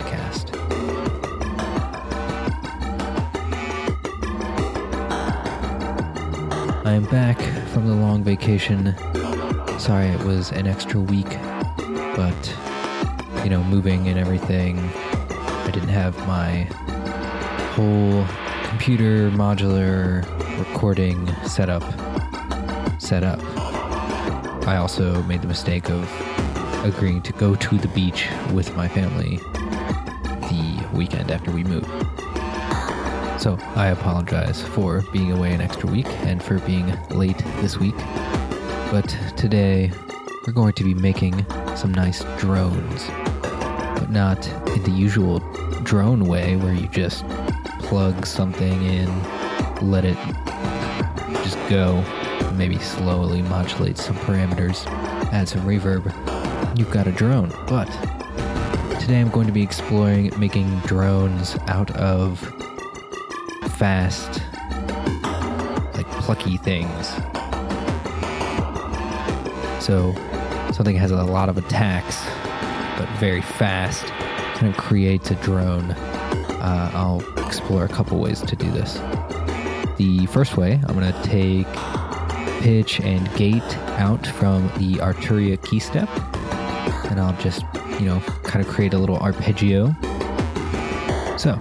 Podcast. I am back from the long vacation. Sorry it was an extra week, but, you know, moving and everything, I didn't have my whole computer modular recording setup set up. I also made the mistake of agreeing to go to the beach with my family weekend after we moved. So I apologize for being away an extra week and for being late this week. But today we're going to be making some nice drones, but not in the usual drone way where you just plug something in, let it just go, maybe slowly modulate some parameters, add some reverb. You've got a drone. But today I'm going to be exploring making drones out of fast, like plucky things. So something has a lot of attacks, but very fast, kind of creates a drone. Uh, I'll explore a couple ways to do this. The first way, I'm going to take pitch and gate out from the Arturia key step, and I'll just, you know, kind of create a little arpeggio. So,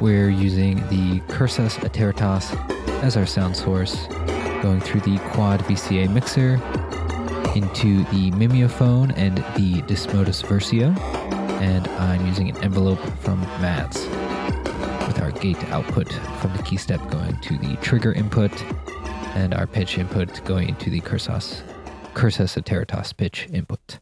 we're using the Cursus Iteritas as our sound source, going through the quad VCA mixer into the Mimeophon and the Desmodus Versio, and I'm using an envelope from Maths with our gate output from the key step going to the trigger input and our pitch input going into the Cursus, Cursus Iteritas pitch input.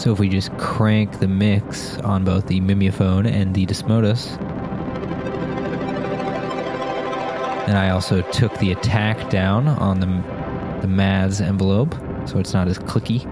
So if we just crank the mix on both the Mimeophon and the Desmodus, and I also took the attack down on the the Maths envelope, so it's not as clicky.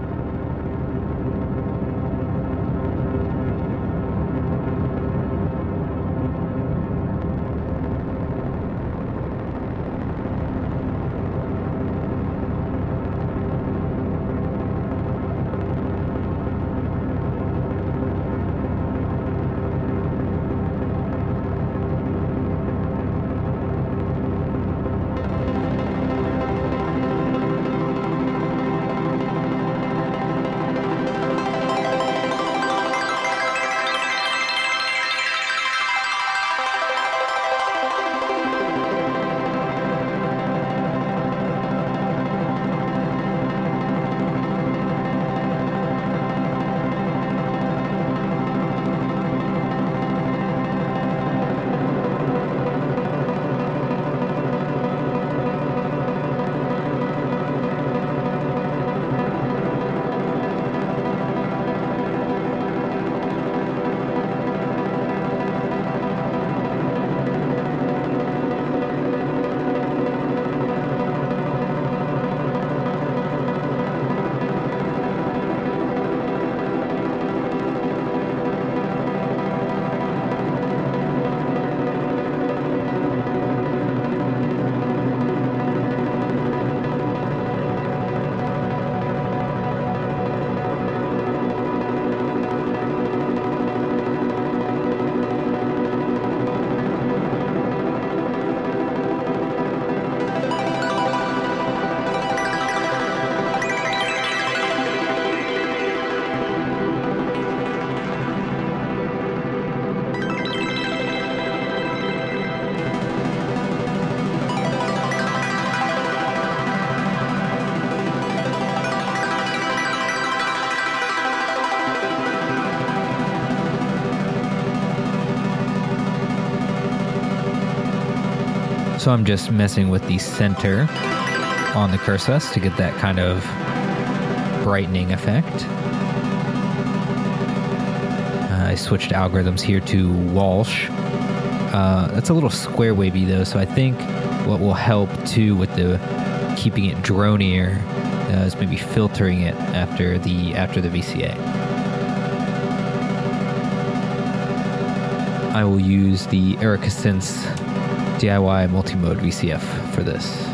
So I'm just messing with the center on the cursus to get that kind of brightening effect. Uh, I switched algorithms here to Walsh. Uh, that's a little square wavy though, so I think what will help too with the keeping it dronier uh, is maybe filtering it after the after the VCA. I will use the Erica DIY multi-mode VCF for this.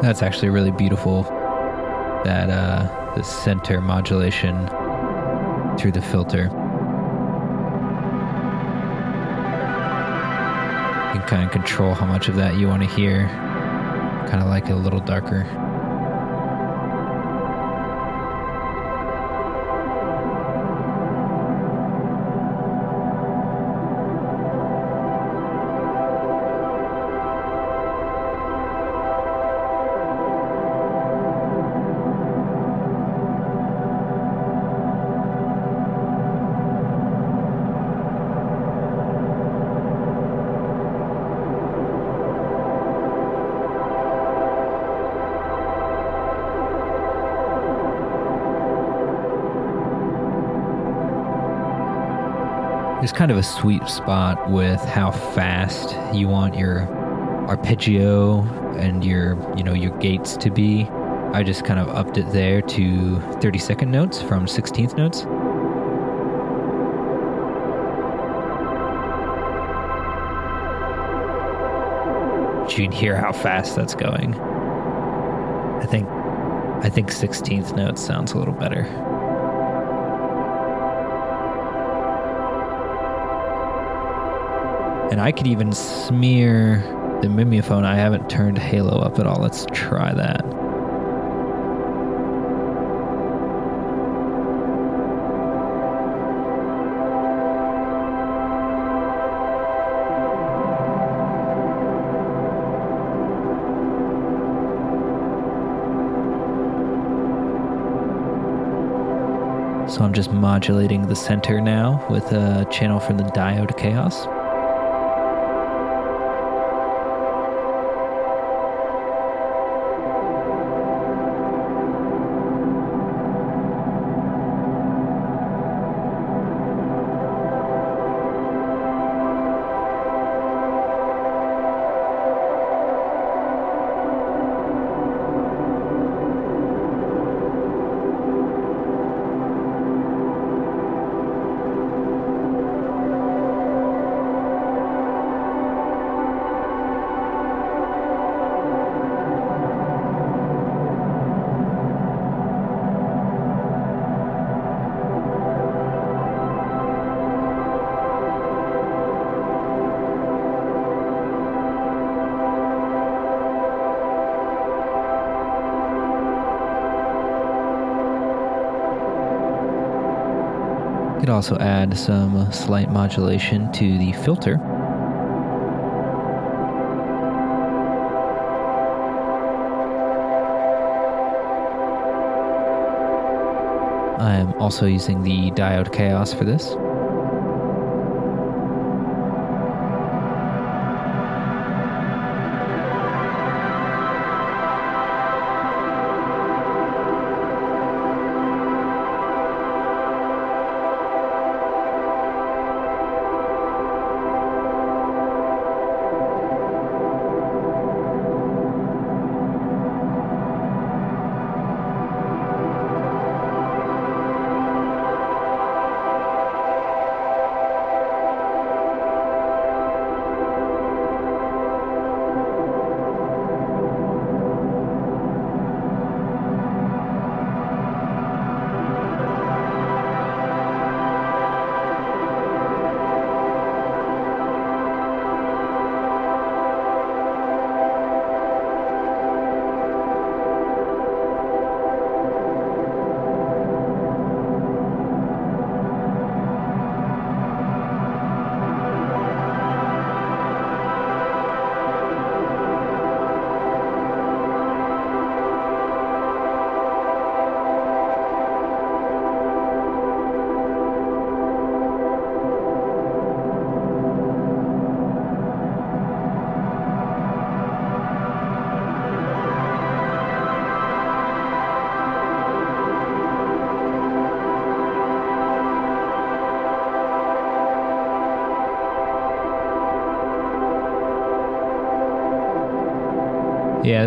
That's actually really beautiful. That uh, the center modulation through the filter. You can kind of control how much of that you want to hear. Kind of like it a little darker. There's kind of a sweet spot with how fast you want your arpeggio and your, you know, your gates to be. I just kind of upped it there to 30 second notes from 16th notes. You can hear how fast that's going. I think I think 16th notes sounds a little better. And I could even smear the Mimeophon. I haven't turned Halo up at all. Let's try that. So I'm just modulating the center now with a channel from the Diode Chaos. Could also add some slight modulation to the filter. I am also using the Diode Chaos for this.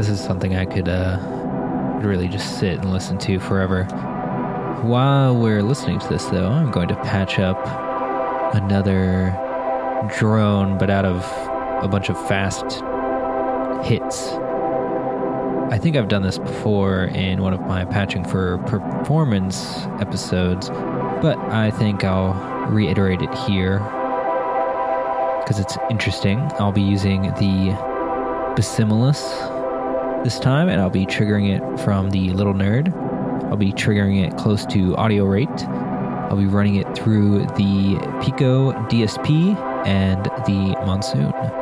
This is something I could uh, really just sit and listen to forever. While we're listening to this, though, I'm going to patch up another drone, but out of a bunch of fast hits. I think I've done this before in one of my patching for performance episodes, but I think I'll reiterate it here because it's interesting. I'll be using the Basimilus this time, and I'll be triggering it from the Little Nerd. I'll be triggering it close to audio rate. I'll be running it through the Pico DSP and the Monsoon.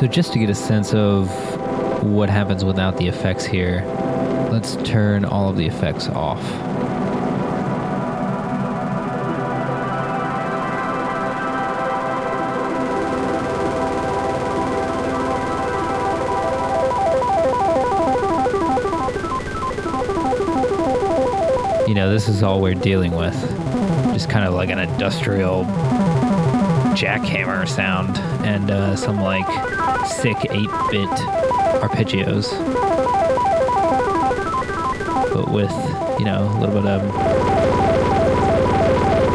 So, just to get a sense of what happens without the effects here, let's turn all of the effects off. You know, this is all we're dealing with. Just kind of like an industrial jackhammer sound and uh, some like sick 8-bit arpeggios. But with you know a little bit of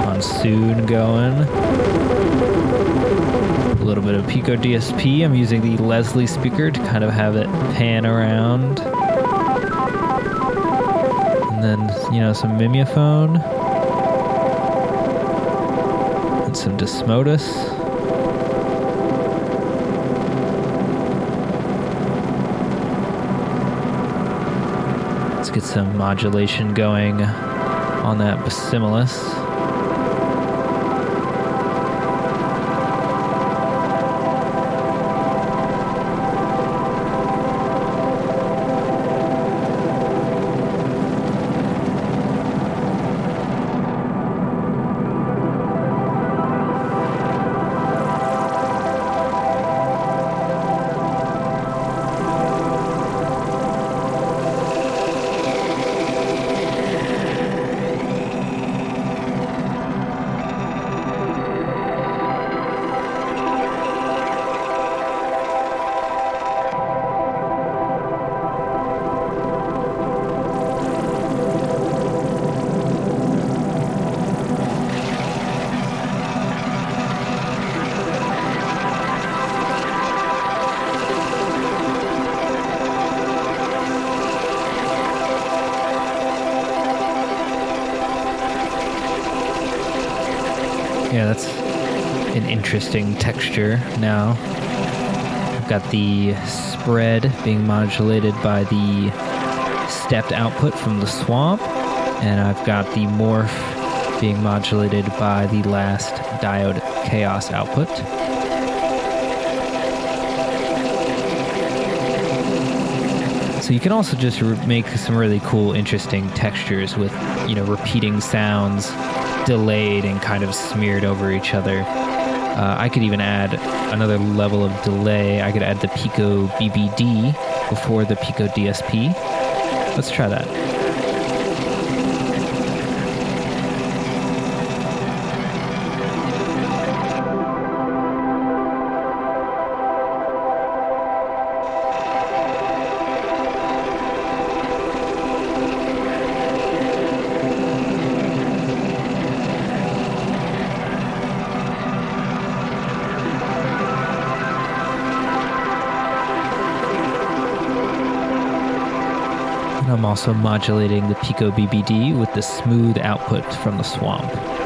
monsoon going a little bit of pico dsp i'm using the leslie speaker to kind of have it pan around. And then you know some mimeophon some desmodus Let's get some modulation going on that Basimilus. Interesting texture now. I've got the spread being modulated by the stepped output from the swamp, and I've got the morph being modulated by the last diode chaos output. So you can also just re- make some really cool, interesting textures with, you know, repeating sounds, delayed and kind of smeared over each other. Uh, I could even add another level of delay. I could add the Pico BBD before the Pico DSP. Let's try that. Also modulating the Pico BBD with the smooth output from the swamp.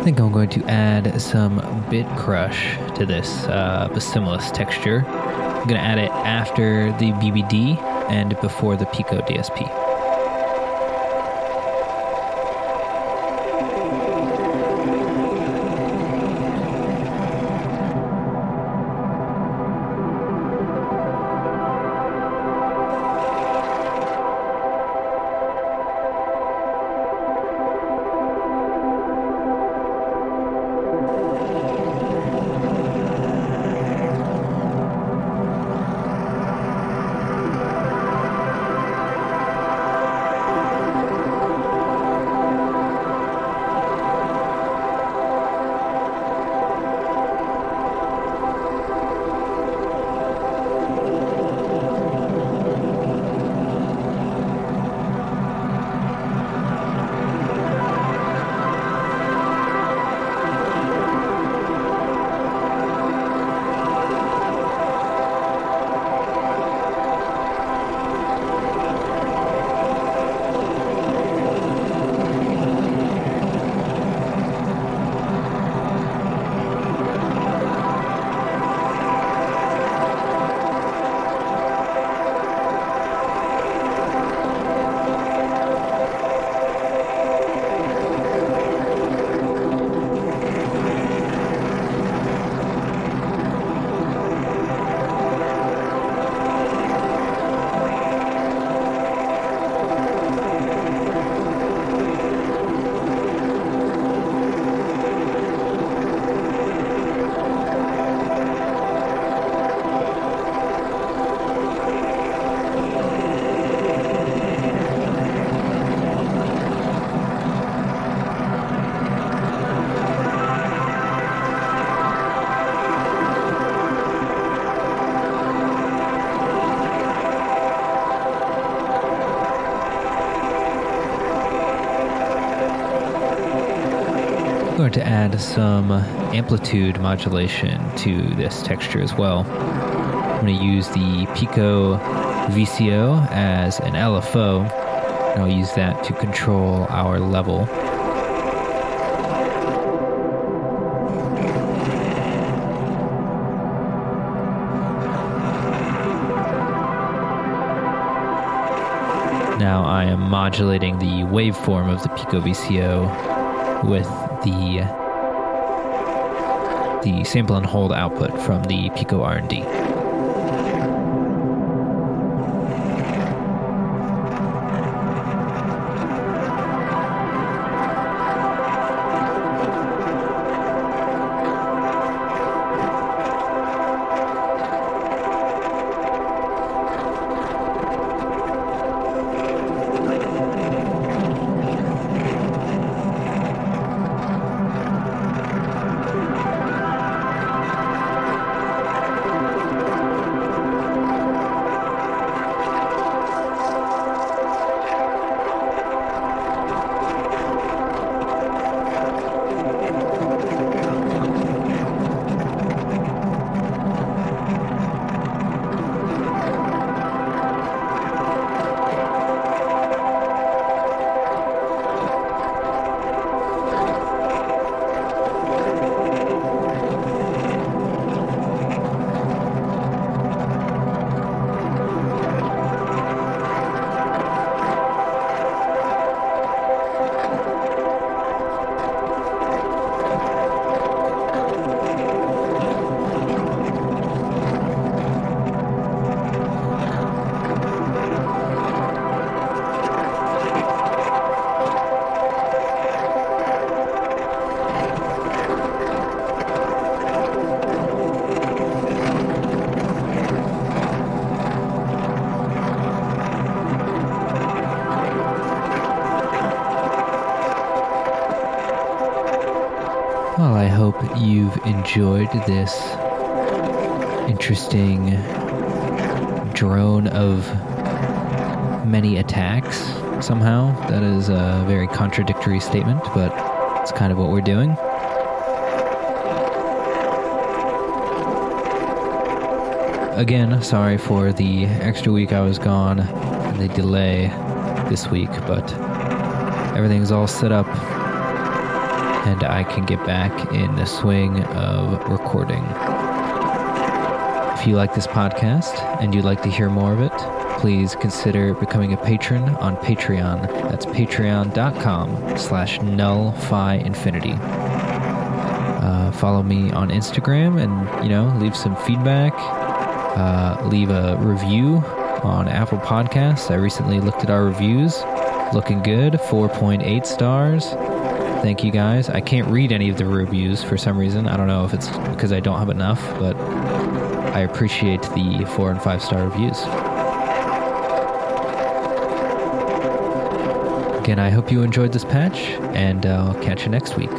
I think I'm going to add some bit crush to this uh, texture. I'm going to add it after the BBD and before the Pico DSP. To add some amplitude modulation to this texture as well. I'm going to use the Pico VCO as an LFO, and I'll use that to control our level. Now I am modulating the waveform of the Pico VCO with the the sample and hold output from the Pico RND. Enjoyed this interesting drone of many attacks somehow. That is a very contradictory statement, but it's kind of what we're doing. Again, sorry for the extra week I was gone and the delay this week, but everything's all set up and I can get back in the swing of recording. If you like this podcast and you'd like to hear more of it, please consider becoming a patron on Patreon. That's patreon.com slash nullphi Uh, follow me on Instagram and, you know, leave some feedback. Uh, leave a review on Apple Podcasts. I recently looked at our reviews. Looking good, 4.8 stars. Thank you guys. I can't read any of the reviews for some reason. I don't know if it's because I don't have enough, but I appreciate the four and five star reviews. Again, I hope you enjoyed this patch, and I'll catch you next week.